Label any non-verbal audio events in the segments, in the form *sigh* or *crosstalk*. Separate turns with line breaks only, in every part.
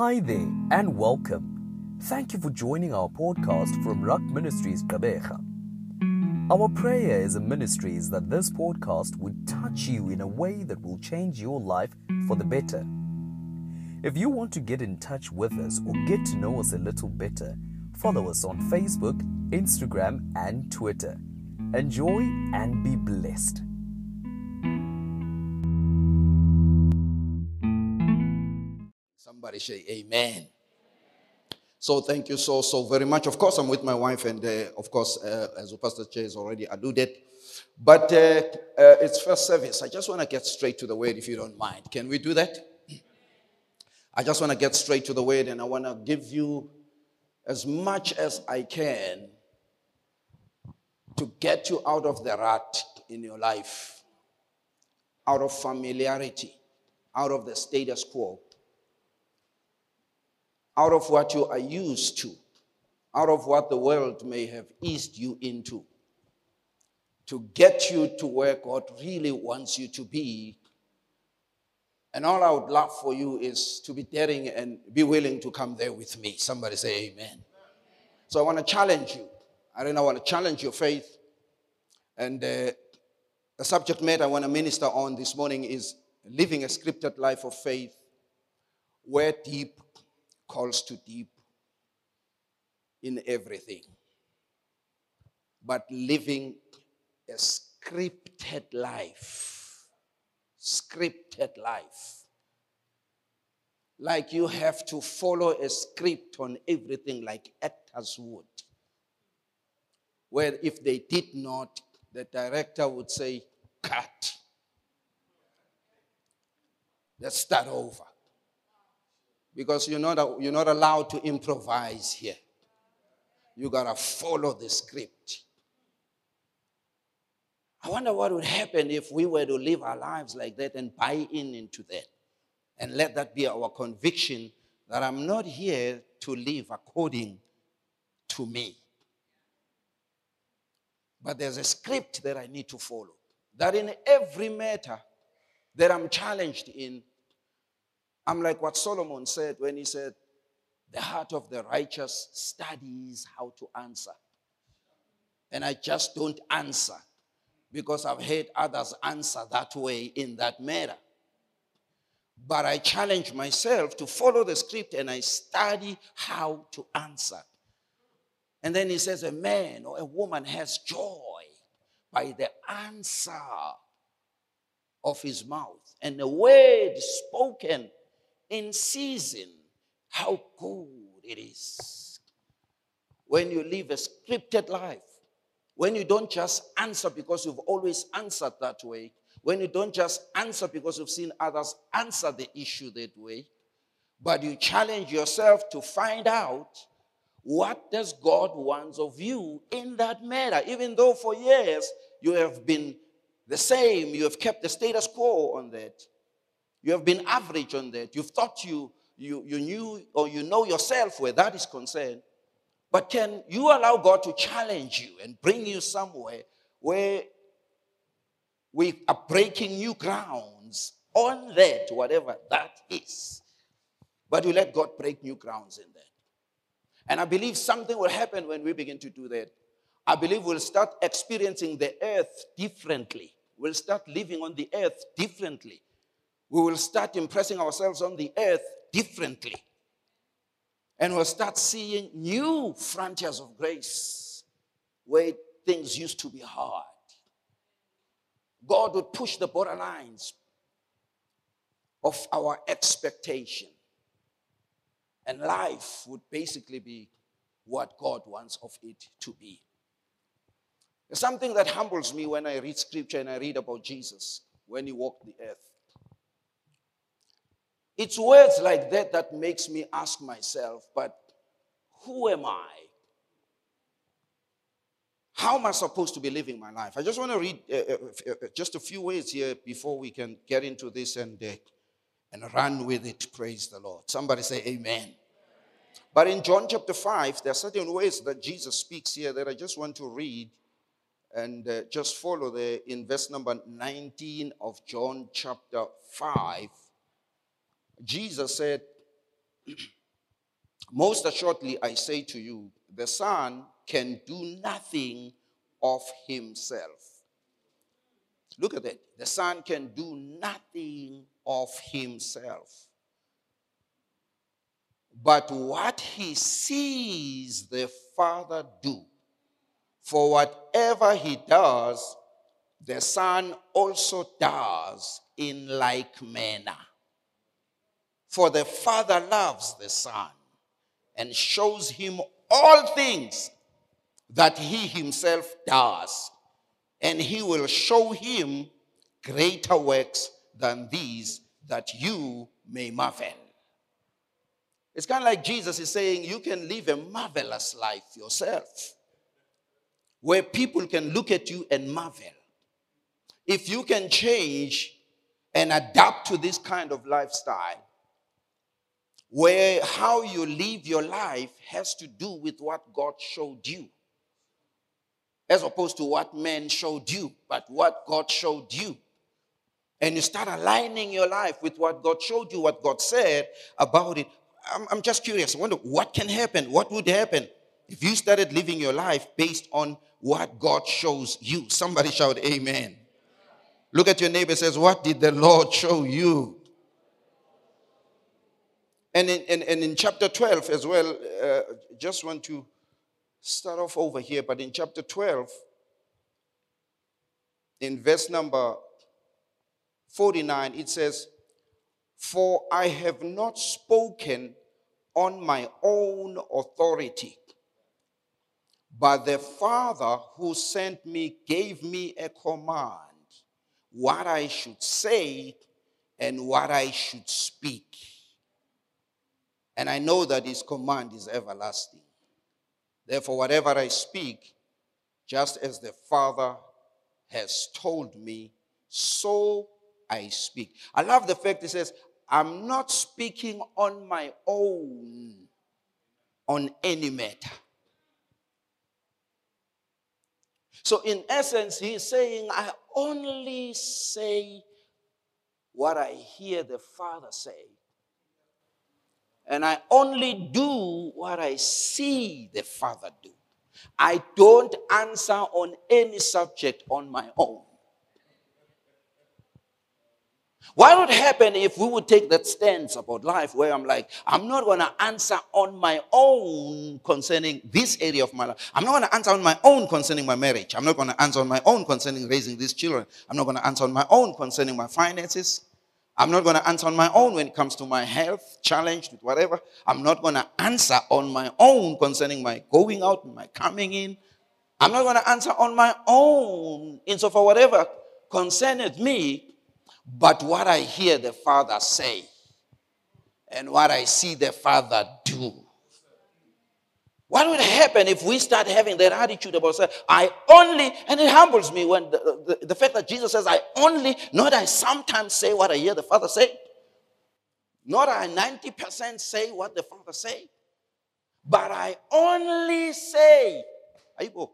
Hi there and welcome. Thank you for joining our podcast from RUCC Ministries Gqeberha. Our prayer as a ministry is that this podcast would touch you in a way that will change your life for the better. If you want to get in touch with us or get to know us a little better, follow us on Facebook, Instagram, and Twitter. Enjoy and be blessed.
Say amen. So thank you so, so very much. Of course, I'm with my wife, and uh, of course, uh, as the Pastor J already alluded. But uh, uh, it's first service. I just want to get straight to the word, if you don't mind. Can we do that? *clears throat* I just want to get straight to the word, and I want to give you as much as I can to get you out of the rut in your life, out of familiarity, out of the status quo out of what you are used to, out of what the world may have eased you into, to get you to where God really wants you to be. And all I would love for you is to be daring and be willing to come there with me. Somebody say amen. So I want to challenge you. I don't know, I want to challenge your faith. And uh, the subject matter I want to minister on this morning is living a scripted life of faith where deep calls to deep in everything, but living a scripted life. Scripted life. Like you have to follow a script on everything, like actors would. Where if they did not, the director would say, cut. Let's start over because you're not, you're not allowed to improvise here. You got to follow the script. I wonder what would happen if we were to live our lives like that and buy in into that. And let that be our conviction that I'm not here to live according to me. But there's a script that I need to follow. That in every matter that I'm challenged in, I'm like what Solomon said when he said, The heart of the righteous studies how to answer. And I just don't answer because I've heard others answer that way in that matter. But I challenge myself to follow the script and I study how to answer. And then he says, A man or a woman has joy by the answer of his mouth and the word spoken in season how good it is when you live a scripted life, when you don't just answer because you've always answered that way, when you don't just answer because you've seen others answer the issue that way, but you challenge yourself to find out what does God wants of you in that matter, even though for years you have been the same, you have kept the status quo on that. You have been average on that. You've thought you, you, you knew or you know yourself where that is concerned. But can you allow God to challenge you and bring you somewhere where we are breaking new grounds on that, whatever that is? But you let God break new grounds in that. And I believe something will happen when we begin to do that. I believe we'll start experiencing the earth differently. We'll start living on the earth differently we will start impressing ourselves on the earth differently. And we'll start seeing new frontiers of grace where things used to be hard. God would push the borderlines of our expectation. And life would basically be what God wants of it to be. Something that humbles me when I read scripture and I read about Jesus when he walked the earth. It's words like that that makes me ask myself, but who am I? How am I supposed to be living my life? I just want to read uh, uh, uh, just a few words here before we can get into this and, uh, and run with it. Praise the Lord. Somebody say amen. But in John chapter 5, there are certain ways that Jesus speaks here that I just want to read and uh, just follow there in verse number 19 of John chapter 5. Jesus said, Most assuredly, I say to you, the Son can do nothing of himself. Look at that. The Son can do nothing of himself. But what he sees the Father do, for whatever he does, the Son also does in like manner. For the Father loves the Son and shows him all things that he himself does, and he will show him greater works than these that you may marvel. It's kind of like Jesus is saying, You can live a marvelous life yourself, where people can look at you and marvel. If you can change and adapt to this kind of lifestyle, where how you live your life has to do with what God showed you, as opposed to what man showed you, but what God showed you. And you start aligning your life with what God showed you, what God said about it. I'm, I'm just curious. I wonder what can happen? What would happen if you started living your life based on what God shows you? Somebody shout, Amen. Look at your neighbor says, What did the Lord show you? And in, in, and in chapter 12 as well, uh, just want to start off over here, but in chapter 12, in verse number 49, it says, For I have not spoken on my own authority, but the Father who sent me gave me a command what I should say and what I should speak. And I know that his command is everlasting. Therefore, whatever I speak, just as the Father has told me, so I speak. I love the fact he says, I'm not speaking on my own on any matter. So, in essence, he's saying, I only say what I hear the Father say. And I only do what I see the Father do. I don't answer on any subject on my own. What would happen if we would take that stance about life where I'm like, I'm not going to answer on my own concerning this area of my life. I'm not going to answer on my own concerning my marriage. I'm not going to answer on my own concerning raising these children. I'm not going to answer on my own concerning my finances. I'm not going to answer on my own when it comes to my health, challenged with whatever. I'm not going to answer on my own concerning my going out and my coming in. I'm not going to answer on my own insofar whatever concerneth me but what I hear the Father say and what I see the Father do. What would happen if we start having that attitude about say, I only, and it humbles me when the, the, the, fact that Jesus says, I only, not I sometimes say what I hear the Father say, not I 90% say what the Father say, but I only say, go.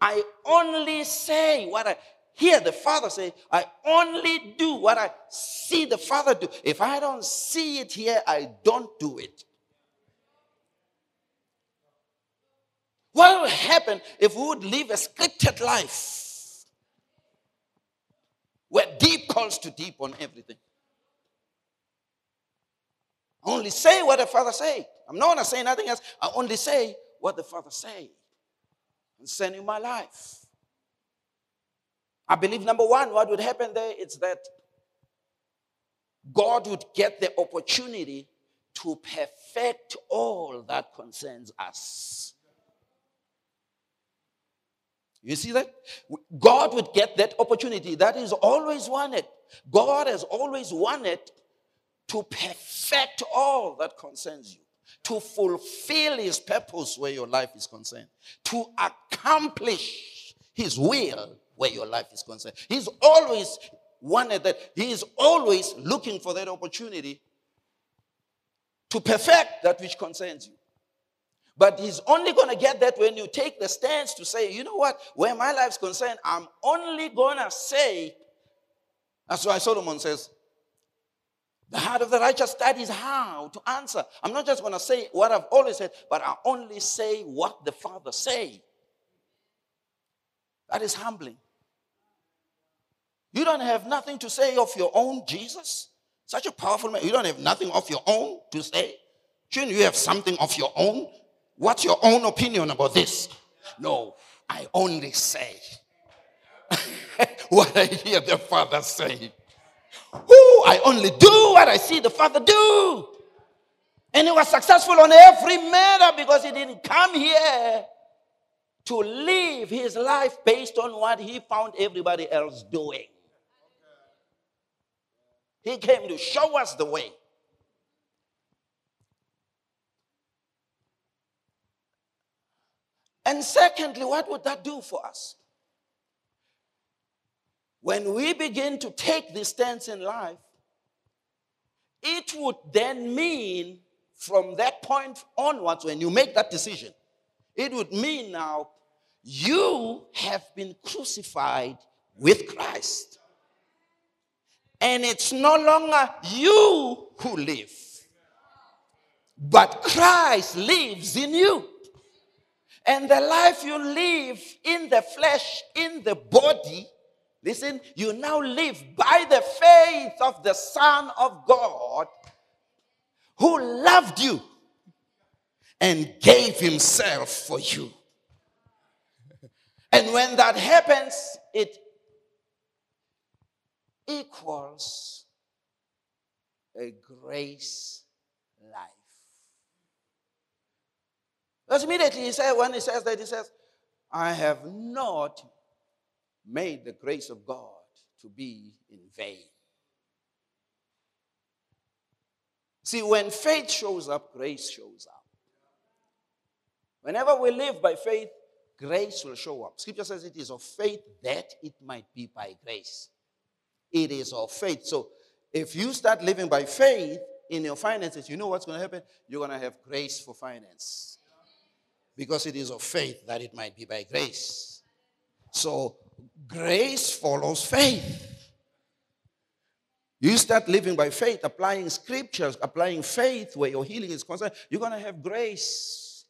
I only say what I, hear the Father say, I only do what I see the Father do. If I don't see it here, I don't do it. What will happen if we would live a scripted life where deep calls to deep on everything? I only say what the Father say. I'm not going to say nothing else. I only say what the Father say concerning my life. I believe number one, what would happen there is that God would get the opportunity to perfect all that concerns us. You see that? God would get that opportunity. That is always wanted. God has always wanted to perfect all that concerns you, to fulfill his purpose where your life is concerned, to accomplish his will where your life is concerned. He's always wanted that. He is always looking for that opportunity to perfect that which concerns you. But he's only going to get that when you take the stance to say, you know what, where my life's concerned, I'm only going to say, that's why Solomon says, The heart of the righteous studies how to answer. I'm not just going to say what I've always said, but I only say what the Father say. That is humbling. You don't have nothing to say of your own, Jesus? Such a powerful man. You don't have nothing of your own to say? Shouldn't you have something of your own? What's your own opinion about this? No, I only say *laughs* what I hear the Father say. Ooh, I only do what I see the Father do. And he was successful on every matter because he didn't come here to live his life based on what he found everybody else doing. He came to show us the way. And secondly, what would that do for us? When we begin to take this stance in life, it would then mean from that point onwards, when you make that decision, it would mean now you have been crucified with Christ. And it's no longer you who live, but Christ lives in you. And the life you live in the flesh, in the body, listen, you now live by the faith of the Son of God who loved you and gave himself for you. And when that happens, it equals a grace life. Because immediately he said, when he says that, he says, I have not made the grace of God to be in vain. See, when faith shows up, grace shows up. Whenever we live by faith, grace will show up. Scripture says it is of faith that it might be by grace. It is of faith. So if you start living by faith in your finances, you know what's going to happen? You're going to have grace for finance. Because it is of faith that it might be by grace. So grace follows faith. You start living by faith, applying scriptures, applying faith where your healing is concerned, you're going to have grace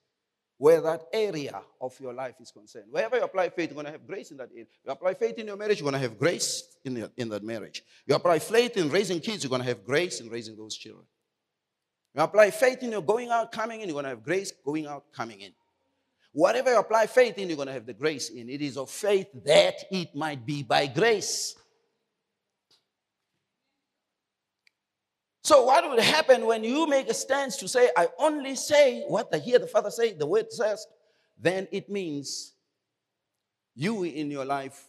where that area of your life is concerned. Wherever you apply faith, you're going to have grace in that area. You apply faith in your marriage, you're going to have grace in, the, in that marriage. You apply faith in raising kids, you're going to have grace in raising those children. You apply faith in your going out, coming in, you're going to have grace going out, coming in. Whatever you apply faith in, you're going to have the grace in. It is of faith that it might be by grace. So, what would happen when you make a stance to say, I only say what I hear the Father say, the word says, then it means you in your life,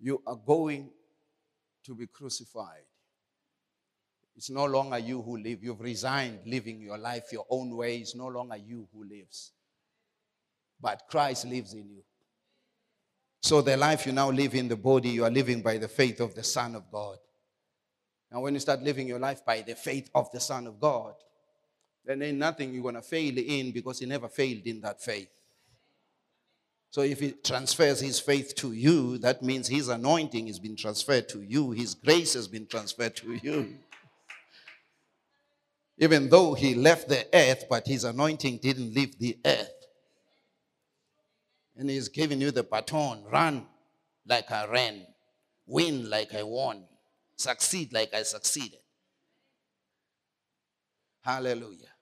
you are going to be crucified. It's no longer you who live. You've resigned living your life your own way. It's no longer you who lives, but Christ lives in you. So, the life you now live in the body, you are living by the faith of the Son of God. Now, when you start living your life by the faith of the Son of God, then ain't nothing you're going to fail in because he never failed in that faith. So if he transfers his faith to you, that means his anointing has been transferred to you, his grace has been transferred to you. Even though he left the earth, but his anointing didn't leave the earth. And he's giving you the baton run like I ran, win like I won succeed like I succeeded. Hallelujah.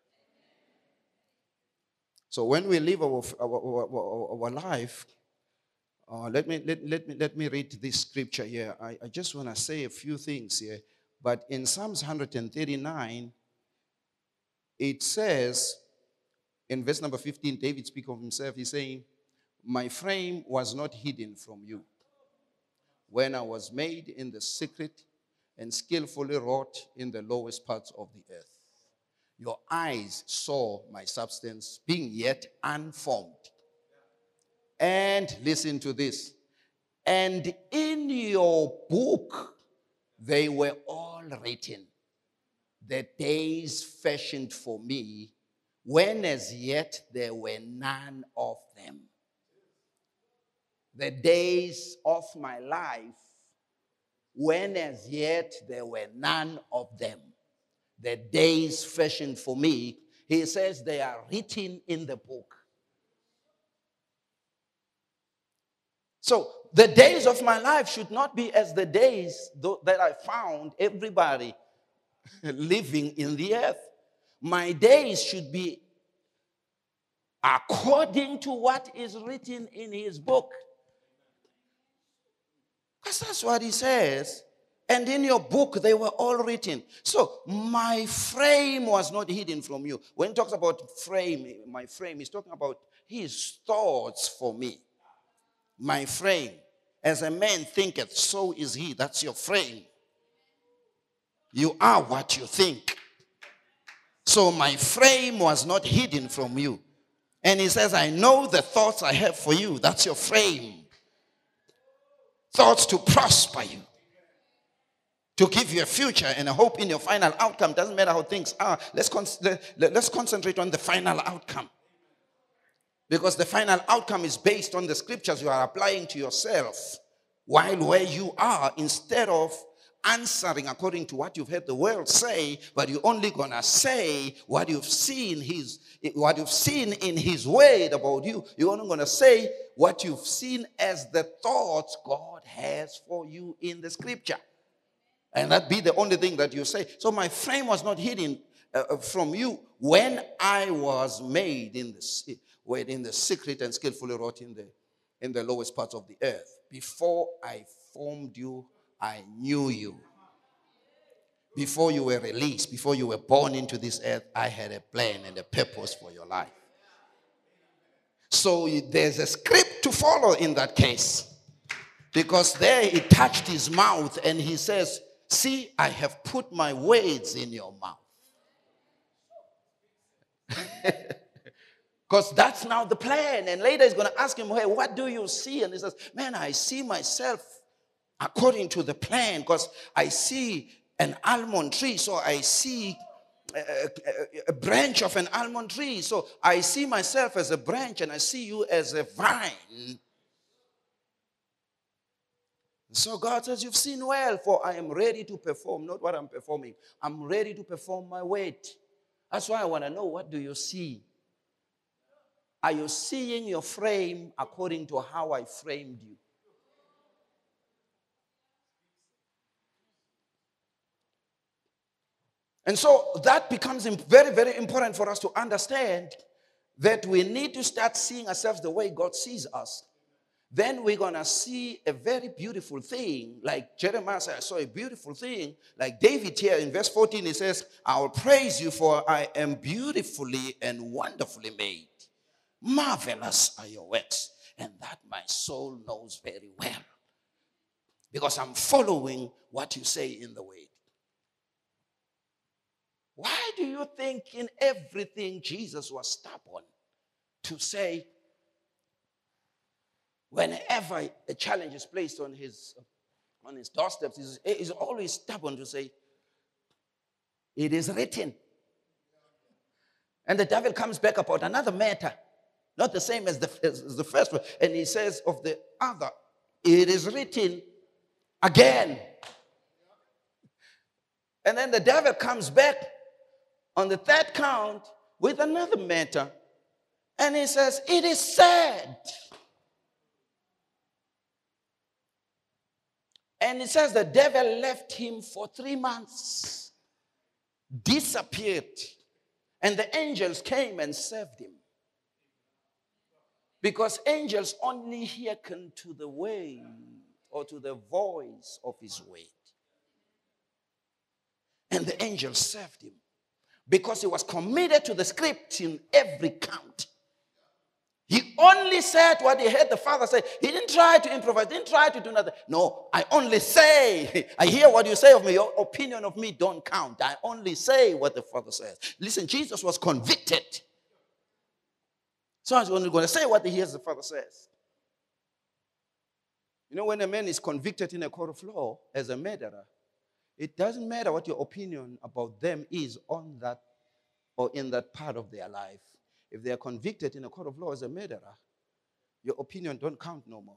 So when we live our, our, our, our life, uh, let, me, let, let, me, let me read this scripture here. I, I just want to say a few things here. But in Psalms 139, it says, in verse number 15, David speaks of himself. He's saying, My frame was not hidden from you when I was made in the secret and skillfully wrought in the lowest parts of the earth. Your eyes saw my substance being yet unformed. And listen to this. And in your book, they were all written, the days fashioned for me, when as yet there were none of them. The days of my life when as yet there were none of them. The days fashioned for me, he says, they are written in the book. So the days of my life should not be as the days that I found everybody *laughs* living in the earth. My days should be according to what is written in his book. Because that's what he says. And in your book, they were all written. So my frame was not hidden from you. When he talks about frame, my frame, he's talking about his thoughts for me. My frame. As a man thinketh, so is he. That's your frame. You are what you think. So my frame was not hidden from you. And he says, I know the thoughts I have for you. That's your frame. Thoughts to prosper you, to give you a future and a hope in your final outcome. Doesn't matter how things are. Let's, con- let's concentrate on the final outcome. Because the final outcome is based on the scriptures you are applying to yourself while where you are instead of answering according to what you've heard the world say, but you're only gonna say what you've seen his what you've seen in his word about you. You're only gonna say what you've seen as the thoughts God has for you in the scripture. And that be the only thing that you say. So my frame was not hidden uh, uh from you when I was made in the in the secret and skillfully wrought in the in the lowest parts of the earth. Before I formed you I knew you. Before you were released, before you were born into this earth, I had a plan and a purpose for your life. So there's a script to follow in that case. Because there he touched his mouth and he says, See, I have put my words in your mouth. *laughs* Because that's now the plan. And later he's going to ask him, Hey, what do you see? And he says, Man, I see myself according to the plan because I see an almond tree, so I see a, a, a, branch of an almond tree. So I see myself as a branch and I see you as a vine. So God says, You've seen well, for I am ready to perform, not what I'm performing. I'm ready to perform my weight. That's why I want to know what do you see? Are you seeing your frame according to how I framed you? And so that becomes very, very important for us to understand that we need to start seeing ourselves the way God sees us. Then we're going to see a very beautiful thing. Like Jeremiah said, I saw a beautiful thing. Like David here in verse 14, he says, I will praise you for I am beautifully and wonderfully made. Marvelous are your works. And that my soul knows very well. Because I'm following what you say in the way. Why do you think in everything Jesus was stubborn to say, whenever a challenge is placed on his, on his doorsteps, he's, he's always stubborn to say, It is written. And the devil comes back about another matter, not the same as the, as the first one. And he says of the other, It is written again. And then the devil comes back on the third count with another matter. And he says, It is said. And it says the devil left him for three months, disappeared, and the angels came and served him. Because angels only hearken to the way or to the voice of his word. And the angels served him because he was committed to the script in every count. He only said what he heard the father say. He didn't try to improvise, didn't try to do nothing. No, I only say, *laughs* I hear what you say of me. Your opinion of me don't count. I only say what the father says. Listen, Jesus was convicted. So was only going to say what he hears the father says. You know, when a man is convicted in a court of law as a murderer, it doesn't matter what your opinion about them is on that or in that part of their life. If they are convicted in a court of law as a murderer, your opinion don't count no more.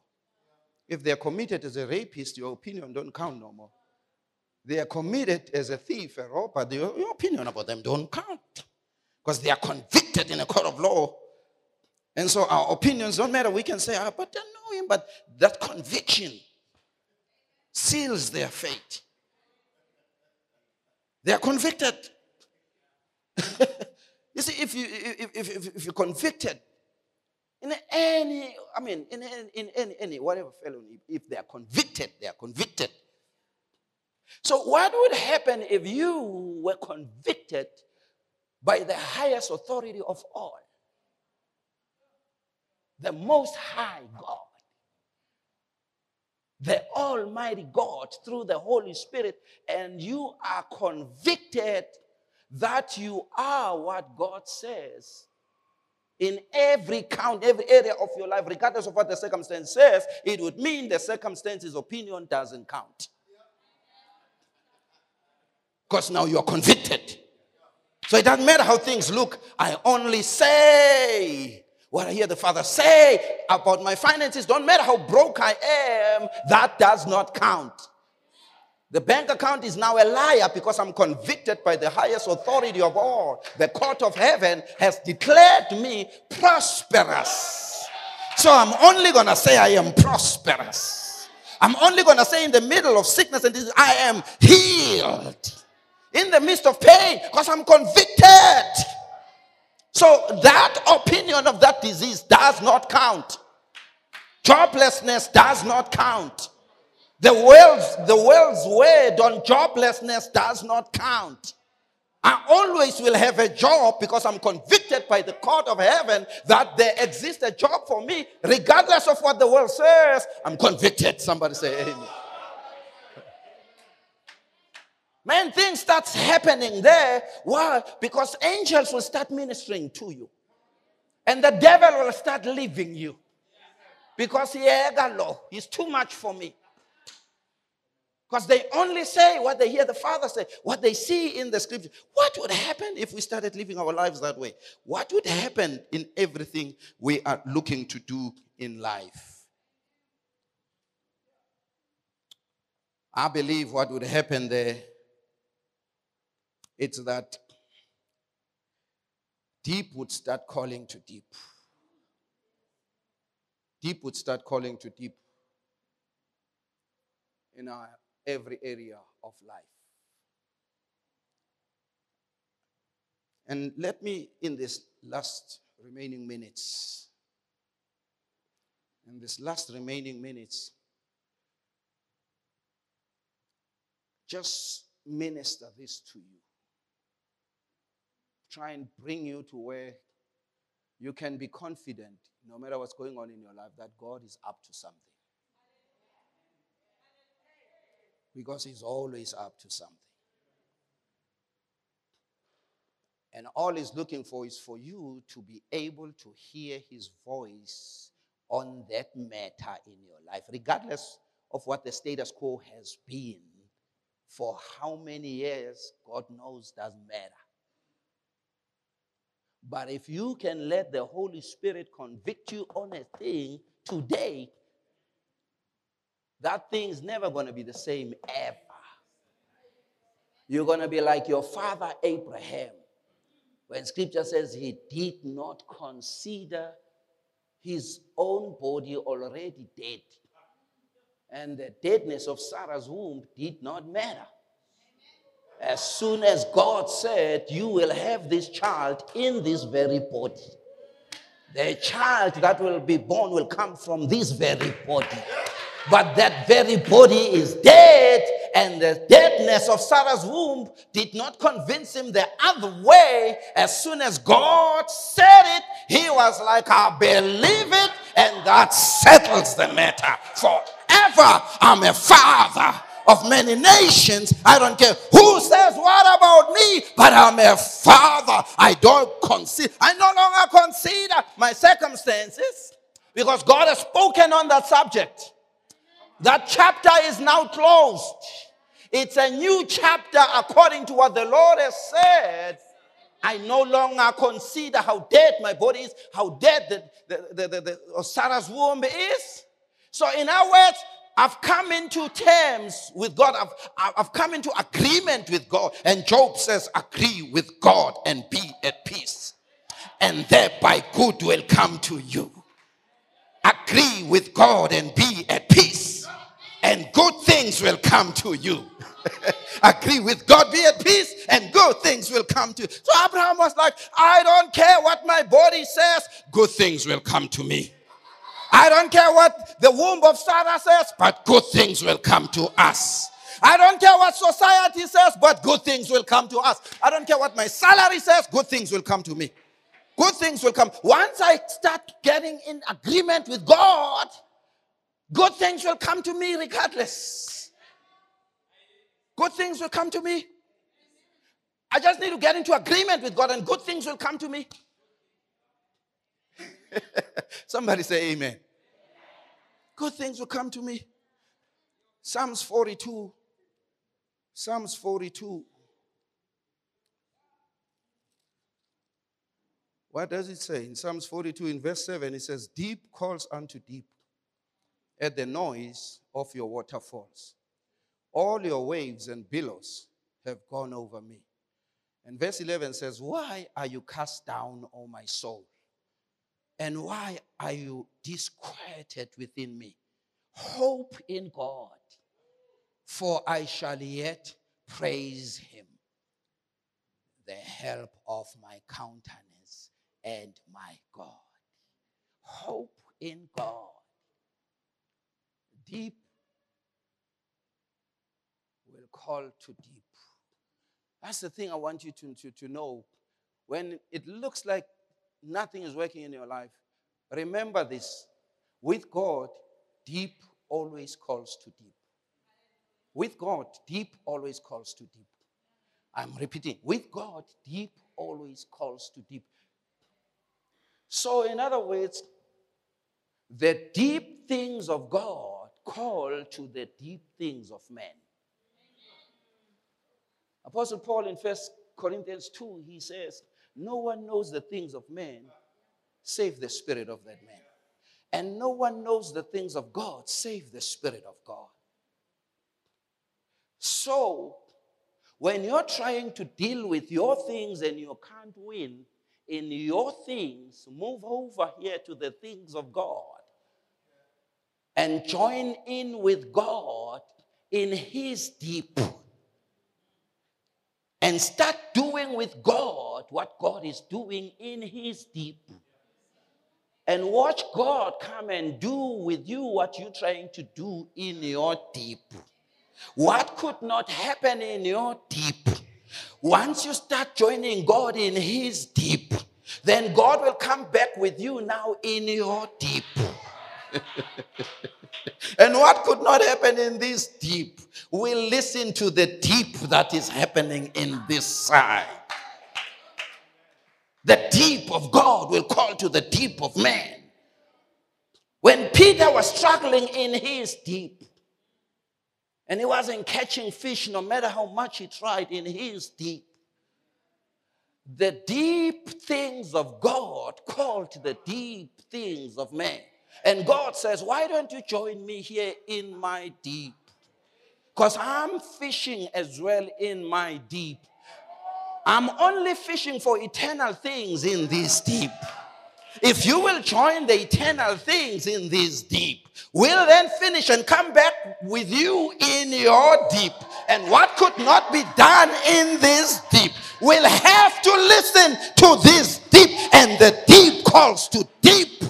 If they're committed as a rapist, your opinion don't count no more. They are committed as a thief, a robber, your, your opinion about them don't count. Because they are convicted in a court of law. And so our opinions don't matter. We can say, ah, but I know him, but that conviction seals their fate. They are convicted. *laughs* you see, if you if, if, if, you're convicted in any, I mean, in, in, in any, any whatever felony, if they are convicted, they are convicted. So, what would happen if you were convicted by the highest authority of all? The Most High God the Almighty God through the Holy Spirit, and you are convicted that you are what God says. In every count, every area of your life, regardless of what the circumstance says, it would mean the circumstance's opinion doesn't count. Because now you're convicted. So it doesn't matter how things look. I only say what I hear the Father say about my finances, don't matter how broke I am, that does not count. The bank account is now a liar because I'm convicted by the highest authority of all. The court of heaven has declared me prosperous. So I'm only going to say I am prosperous. I'm only going to say in the middle of sickness and disease, I am healed. In the midst of pain, because I'm convicted. So that opinion of that disease does not count. Joblessness does not count. The world's, the world's word on joblessness does not count. I always will have a job because I'm convicted by the court of heaven that there exists a job for me, regardless of what the world says. I'm convicted. Somebody say amen. Man, things starts happening there. Why? Because angels will start ministering to you. And the devil will start leaving you. Because he he's too much for me. Because they only say what they hear the Father say, what they see in the scripture. What would happen if we started living our lives that way? What would happen in everything we are looking to do in life? I believe what would happen there it's that deep would start calling to deep. Deep would start calling to deep in our every area of life. And let me, in this last remaining minutes, in this last remaining minutes, just minister this to you try and bring you to where you can be confident, no matter what's going on in your life, that God is up to something. Because He's always up to something. And all He's looking for is for you to be able to hear His voice on that matter in your life, regardless of what the status quo has been for how many years, God knows doesn't matter. But if you can let the Holy Spirit convict you on a thing today, that thing's never going to be the same ever. You're going to be like your father Abraham. When scripture says he did not consider his own body already dead. And the deadness of Sarah's womb did not matter as soon as God said, You will have this child in this very body. The child that will be born will come from this very body. But that very body is dead, and the deadness of Sarah's womb did not convince him the other way. As soon as God said it, he was like, I believe it, and that settles the matter forever. I'm a father of many nations. I don't care who says what about me, but I'm a father. I don't consider, I no longer consider my circumstances because God has spoken on that subject. That chapter is now closed. It's a new chapter according to what the Lord has said. I no longer consider how dead my body is, how dead the, the, the, the, the Sarah's womb is. So, in other words, I've come into terms with God. I've, I've come into agreement with God. And Job says, agree with God and be at peace. And thereby good will come to you. Agree with God and be at peace. And good things will come to you. *laughs* agree with God, be at peace, and good things will come to you. So Abraham was like, I don't care what my body says, good things will come to me. I don't care what the womb of Sarah says, but good things will come to us. I don't care what society says, but good things will come to us. I don't care what my salary says, good things will come to me. Good things will come. Once I start getting in agreement with God, good things will come to me regardless. Good things will come to me. I just need to get into agreement with God, and good things will come to me. *laughs* Somebody say amen. Good things will come to me. Psalms 42. Psalms 42. What does it say? In Psalms 42, in verse 7, it says, Deep calls unto deep at the noise of your waterfalls. All your waves and billows have gone over me. And verse 11 says, Why are you cast down, O my soul? And why are you disquieted within me? Hope in God, for I shall yet praise him, the help of my countenance and my God. Hope in God. Deep will call to deep. That's the thing I want you to, to, to know. When it looks like nothing is working in your life, remember this. With God, deep always calls to deep. With God, deep always calls to deep. I'm repeating. With God, deep always calls to deep. So, in other words, the deep things of God call to the deep things of men. Apostle Paul in First Corinthians 2, he says, No one knows the things of men save the spirit of that man. And no one knows the things of God save the spirit of God. So, when you're trying to deal with your things and you can't win in your things, move over here to the things of God and join in with God in His deep and start doing with God what God is doing in His deep. And watch God come and do with you what you're trying to do in your deep. What could not happen in your deep? Once you start joining God in His deep, then God will come back with you now in your deep. *laughs* and what could not happen in this deep we listen to the deep that is happening in this side. The deep of God will call to the deep of man. When Peter was struggling in his deep, and he wasn't catching fish no matter how much he tried in his deep, the deep things of God called to the deep things of man. And God says, Why don't you join me here in my deep? Because I'm fishing as well in my deep. I'm only fishing for eternal things in this deep. If you will join the eternal things in this deep, we'll then finish and come back with you in your deep. And what could not be done in this deep, we'll have to listen to this deep. And the deep calls to deep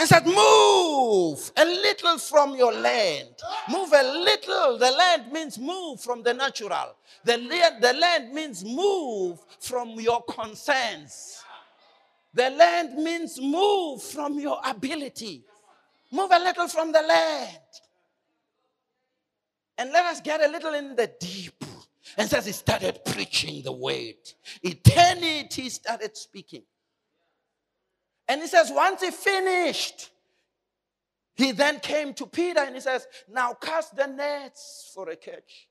and said, Move a little from your land. Move a little. The land means move from the natural. The land, the land means move from your concerns. The land means move from your ability. Move a little from the land. And let us get a little in the deep. And says he started preaching the word. Eternity started speaking. And he says, once he finished, he then came to Peter and he says, Now cast the nets for a catch.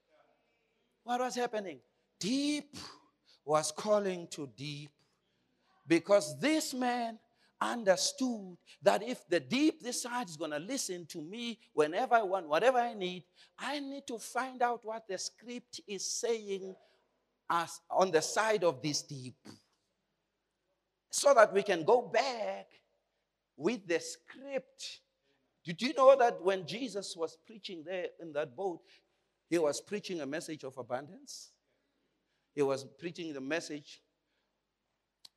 What was happening? Deep was calling to deep because this man understood that if the deep this side is going to listen to me whenever I want, whatever I need, I need to find out what the script is saying as on the side of this deep so that we can go back with the script. Did you know that when Jesus was preaching there in that boat, he was preaching a message of abundance? He was preaching the message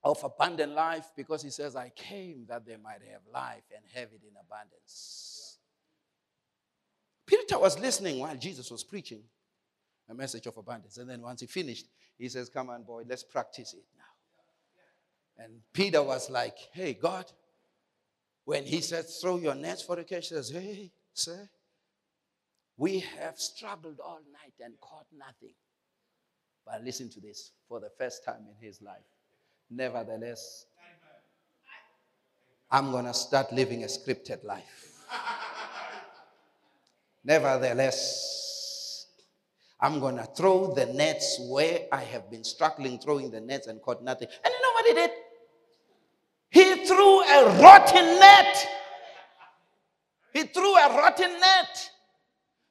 of abundant life because he says, I came that they might have life and have it in abundance. Peter was listening while Jesus was preaching a message of abundance. And then once he finished, he says, Come on, boy, let's practice it now. And Peter was like, Hey, God, when he says, Throw your nets for the catch, he says, Hey, sir, we have struggled all night and caught nothing. But listen to this for the first time in his life. Nevertheless, I'm going to start living a scripted life. *laughs* Nevertheless, I'm going to throw the nets where I have been struggling throwing the nets and caught nothing. And did? He threw a rotten net. He threw a rotten net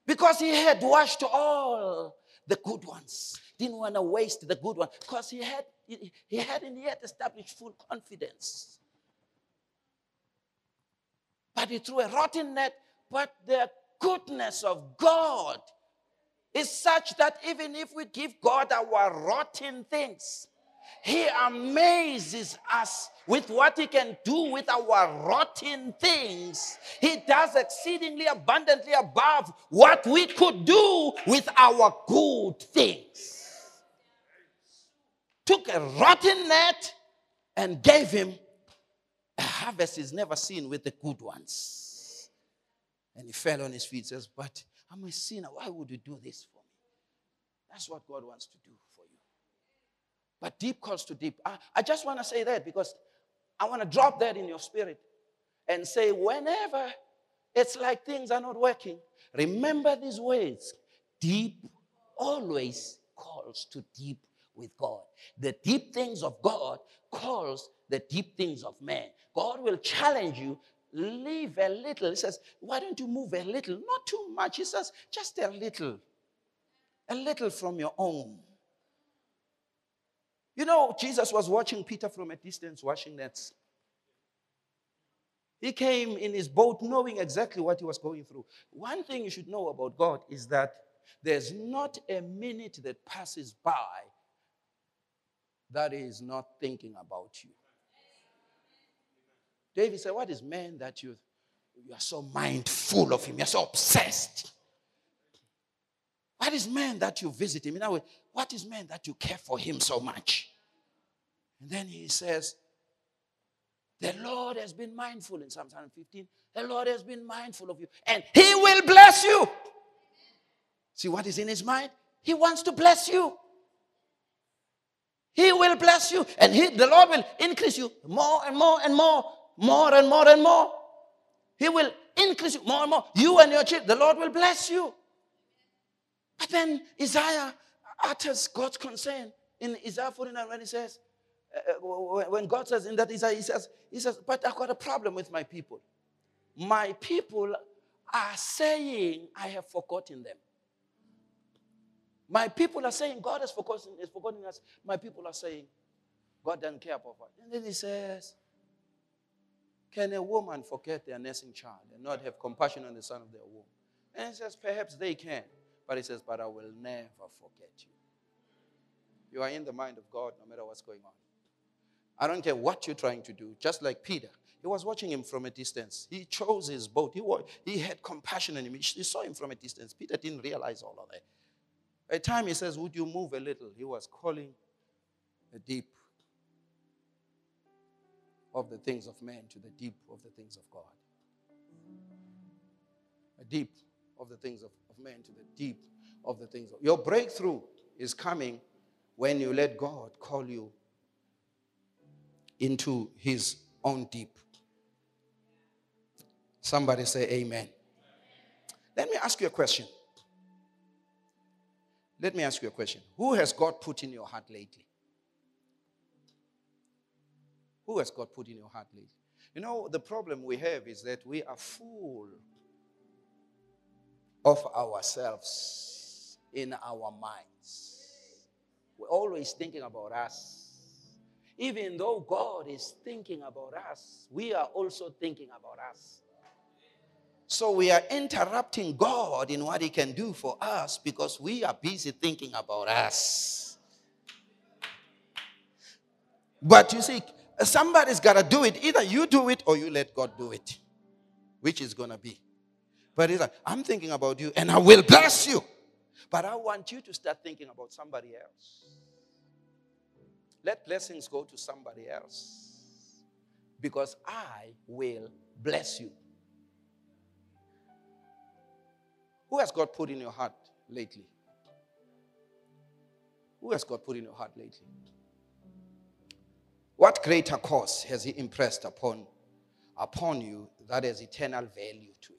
because he had washed all the good ones. Didn't want to waste the good one because he had he, he hadn't yet established full confidence. But he threw a rotten net, but the goodness of God is such that even if we give God our rotten things, he amazes us with what He can do with our rotten things. He does exceedingly abundantly above what we could do with our good things. Took a rotten net and gave him a harvest he's never seen with the good ones. And he fell on his feet, says, But I'm a sinner. Why would you do this for me? That's what God wants to do. But deep calls to deep. I, I just want to say that because I want to drop that in your spirit and say, whenever it's like things are not working, remember these words deep always calls to deep with God. The deep things of God calls the deep things of man. God will challenge you. Leave a little. He says, Why don't you move a little? Not too much. He says, Just a little. A little from your own. You know, Jesus was watching Peter from a distance washing nets. He came in his boat knowing exactly what he was going through. One thing you should know about God is that there's not a minute that passes by that is not thinking about you. David said, What is man that you, you are so mindful of him? You're so obsessed. What is man that you visit him? In other words, what is man that you care for him so much? And then he says, The Lord has been mindful in Psalm 115. The Lord has been mindful of you, and he will bless you. See what is in his mind? He wants to bless you. He will bless you, and he, the Lord will increase you more and more and more, more and more and more. He will increase you more and more. You and your children, the Lord will bless you. But then Isaiah utters God's concern in Isaiah 49 when he says, uh, uh when God says in that Isaiah, he says, he says, but I've got a problem with my people. My people are saying, I have forgotten them. My people are saying, God has forgotten, has forgotten us. My people are saying, God doesn't care about us. And then he says, Can a woman forget their nursing child and not have compassion on the son of their womb? And he says, Perhaps they can. But he says, But I will never forget you. You are in the mind of God no matter what's going on. I don't care what you're trying to do, just like Peter. He was watching him from a distance. He chose his boat. He, was, he had compassion on him. He saw him from a distance. Peter didn't realize all of that. At time he says, Would you move a little? He was calling the deep of the things of man to the deep of the things of God. A deep of the things of man to the deep of the things. Of your breakthrough is coming when you let God call you into his own deep. Somebody say amen. Let me ask you a question. Let me ask you a question. Who has God put in your heart lately? Who has God put in your heart lately? You know, the problem we have is that we are full of ourselves in our minds. We're always thinking about us. Even though God is thinking about us, we are also thinking about us. So we are interrupting God in what He can do for us because we are busy thinking about us. But you see, somebody's got to do it. Either you do it or you let God do it. Which is going to be? But he's like, I'm thinking about you and I will bless you. But I want you to start thinking about somebody else. Let blessings go to somebody else. Because I will bless you. Who has God put in your heart lately? Who has God put in your heart lately? What greater cause has He impressed upon, upon you that has eternal value to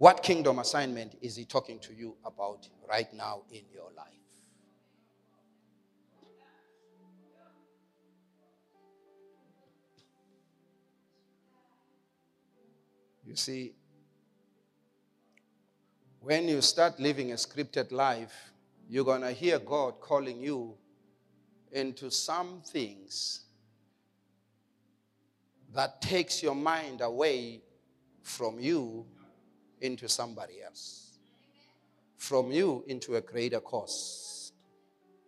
What kingdom assignment is He talking to you about right now in your life? You see, when you start living a scripted life, you're going to hear God calling you into some things that takes your mind away from you into somebody else, from you into a greater cause,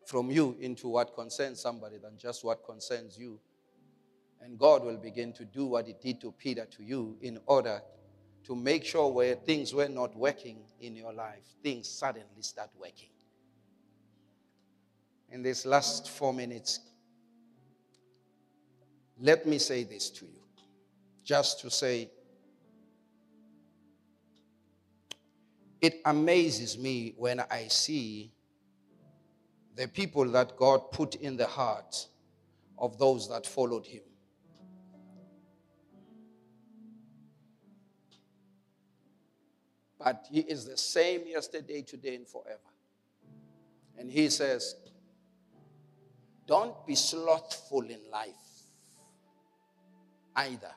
from you into what concerns somebody than just what concerns you. And God will begin to do what He did to Peter to you in order to make sure where things were not working in your life, things suddenly start working in these last four minutes, let me say this to you. Just to say, it amazes me when I see the people that God put in the heart of those that followed him. But he is the same yesterday, today, and forever. And he says, don't be slothful in life either.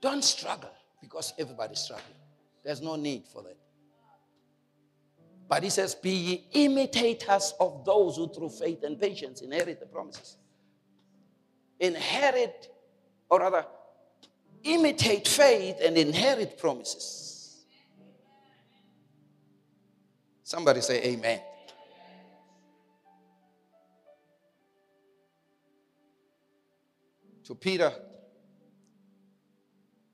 Don't struggle because everybody's struggling. There's no need for that. But he says, Be ye imitators of those who through faith and patience inherit the promises. Inherit, or rather, imitate faith and inherit promises. Somebody say, Amen. To Peter,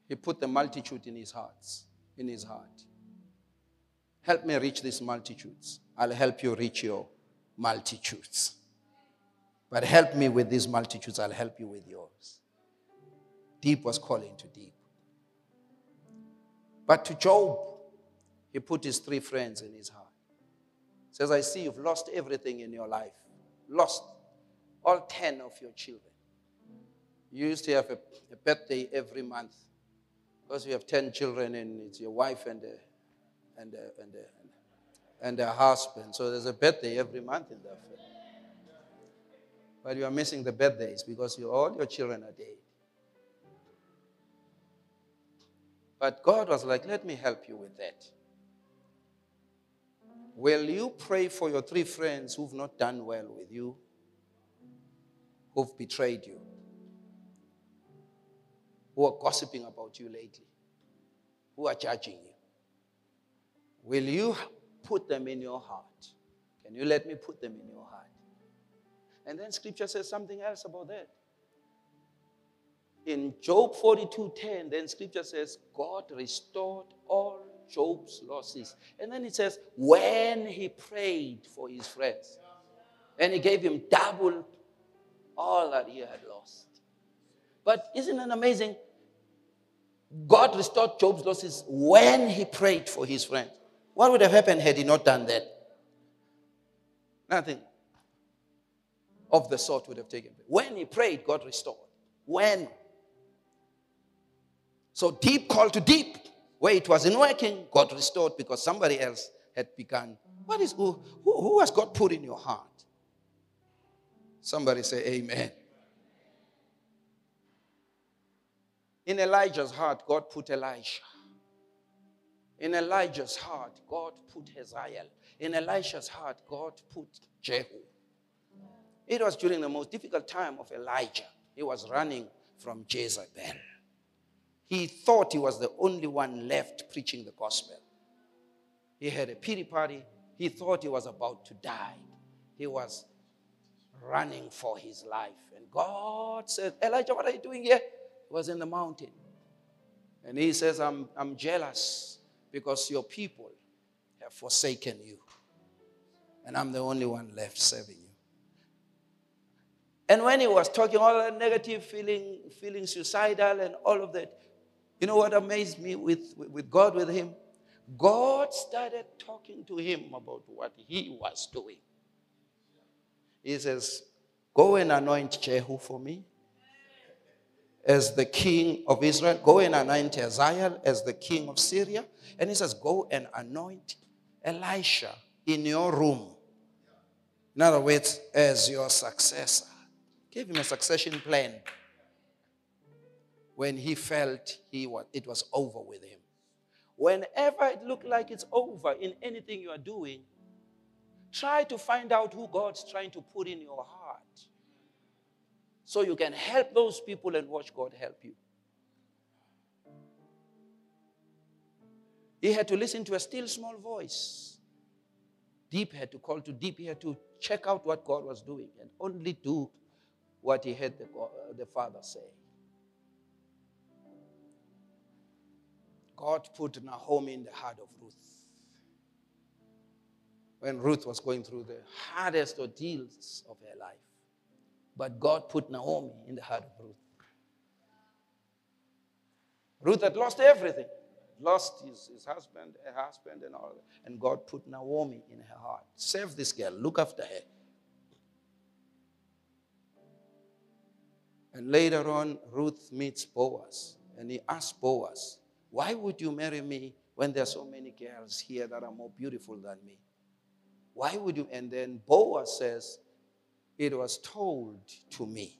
he put the multitude in his hearts, in his heart. Help me reach these multitudes. I'll help you reach your multitudes. But help me with these multitudes, I'll help you with yours. Deep was calling to deep. But to Job, he put his three friends in his heart. Says, I see you've lost everything in your life, lost all 10 of your children. You used to have a, a birthday every month because you have 10 children and it's your wife and a, and a, and a, and a husband. So there's a birthday every month in that family. But you are missing the birthdays because you, all your children are dead. But God was like, let me help you with that. Will you pray for your three friends who've not done well with you, who've betrayed you? Who are gossiping about you lately, who are judging you. Will you put them in your heart? Can you let me put them in your heart? And then scripture says something else about that. In Job 42:10, then scripture says, God restored all Job's losses. And then it says, when he prayed for his friends, and he gave him double all that he had lost. But isn't it amazing? God restored Job's losses when he prayed for his friend. What would have happened had he not done that? Nothing of the sort would have taken place. When he prayed, God restored. When? So deep call to deep. Where it wasn't working, God restored because somebody else had begun. What is who, who has God put in your heart? Somebody say amen. In Elijah's heart, God put Elisha. In Elijah's heart, God put Hazael. In Elisha's heart, God put Jehu. It was during the most difficult time of Elijah. He was running from Jezebel. He thought he was the only one left preaching the gospel. He had a pity party. He thought he was about to die. He was running for his life. And God said, Elijah, what are you doing here? Was in the mountain. And he says, I'm, I'm jealous because your people have forsaken you. And I'm the only one left serving you. And when he was talking all that negative feeling, feeling suicidal and all of that, you know what amazed me with, with God, with him? God started talking to him about what he was doing. He says, Go and anoint Jehu for me as the king of Israel. Go and anoint Hazael as the king of Syria. And he says, Go and anoint Elisha in your room. In other words, as your successor. Gave him a succession plan when he felt he was, it was over with him. Whenever it looked like it's over in anything you are doing, try to find out who God's trying to put in your heart so you can help those people and watch God help you. He had to listen to a still small voice. Deep had to call to deep. He had to check out what God was doing and only do what he heard the, uh, the Father say. God put Naomi in the heart of Ruth. When Ruth was going through the hardest ordeals of her life. But God put Naomi in the heart of Ruth. Ruth had lost everything, lost his, his husband, her husband, and all that. And God put Naomi in her heart. Save this girl, look after her. And later on, Ruth meets Boaz, and he asks Boaz, Why would you marry me when there are so many girls here that are more beautiful than me? Why would you? And then Boaz says, It was told to me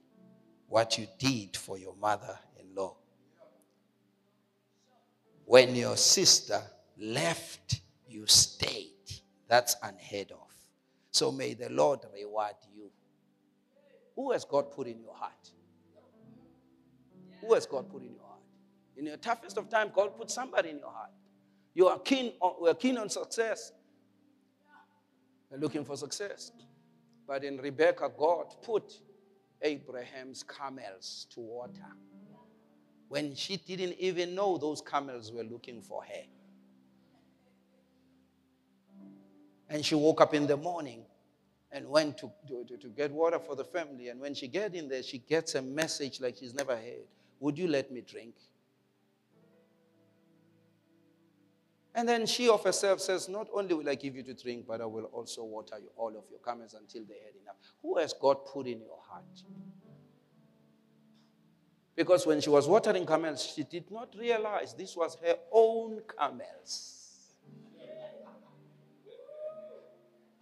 what you did for your mother in law. When your sister left, you stayed. That's unheard of. So may the Lord reward you. Who has God put in your heart? Who has God put in your heart? In your toughest of time, God put somebody in your heart. You are keen on, we're keen on success. We're looking for success. But in Rebecca, God put Abraham's camels to water when she didn't even know those camels were looking for her. And she woke up in the morning and went to, to, to, get water for the family. And when she get in there, she gets a message like she's never heard. Would you let me drink? And then she of herself says, Not only will I give you to drink, but I will also water you, all of your camels until they had enough. Who has God put in your heart? Because when she was watering camels, she did not realize this was her own camels.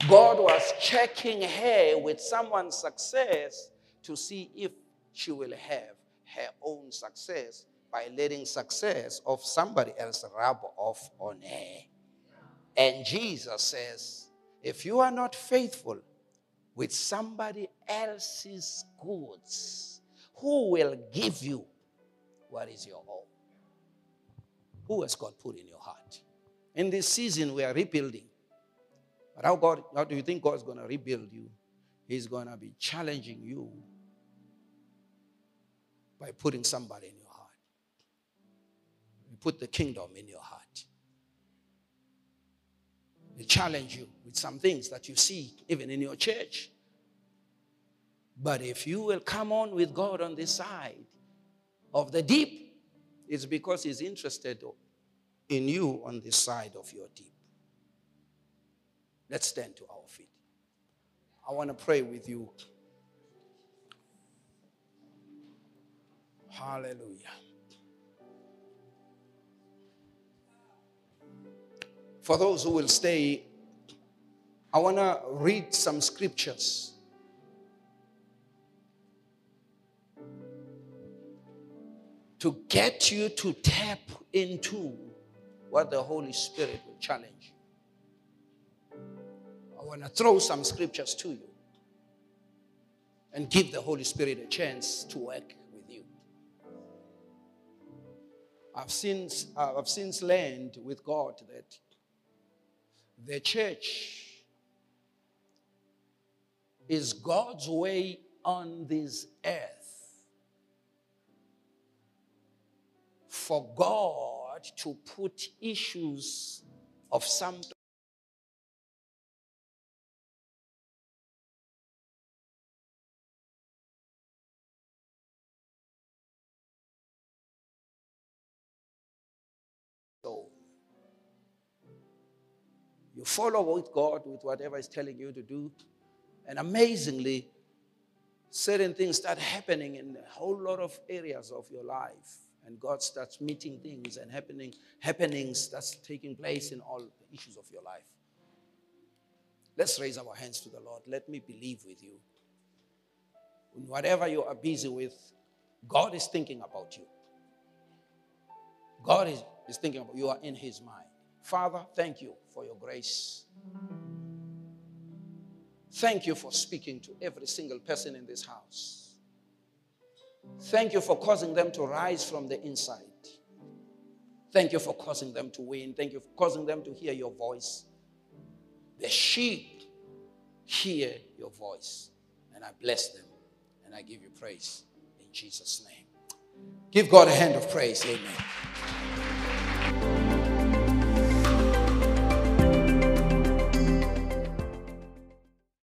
God was checking her with someone's success to see if she will have her own success by letting success of somebody else rub off on her. And Jesus says, if you are not faithful with somebody else's goods, who will give you what is your own? Who has God put in your heart? In this season, we are rebuilding. But how, God, how do you think God's going to rebuild you? He's going to be challenging you by putting somebody in put the kingdom in your heart. They challenge you with some things that you see even in your church. But if you will come on with God on this side of the deep, it's because He's interested in you on this side of your deep. Let's stand to our feet. I want to pray with you. Hallelujah. For those who will stay, I want to read some scriptures. To get you to tap into what the Holy Spirit will challenge you. I want to throw some scriptures to you and give the Holy Spirit a chance to work with you. I've since, I've since learned with God that the church is God's way on this earth for God to put issues of some you follow with God with whatever He's telling you to do, and amazingly, certain things start happening in a whole lot of areas of your life. And God starts meeting things and happening, happenings that's taking place in all the issues of your life. Let's raise our hands to the Lord. Let me believe with you. In whatever you are busy with, God is thinking about you. God is, is thinking about you are in his mind. Father, thank you for your grace. Thank you for speaking to every single person in this house. Thank you for causing them to rise from the inside. Thank you for causing them to win. Thank you for causing them to hear your voice. The sheep hear your voice. And I bless them and I give you praise in Jesus' name. Give God a hand of praise. Amen.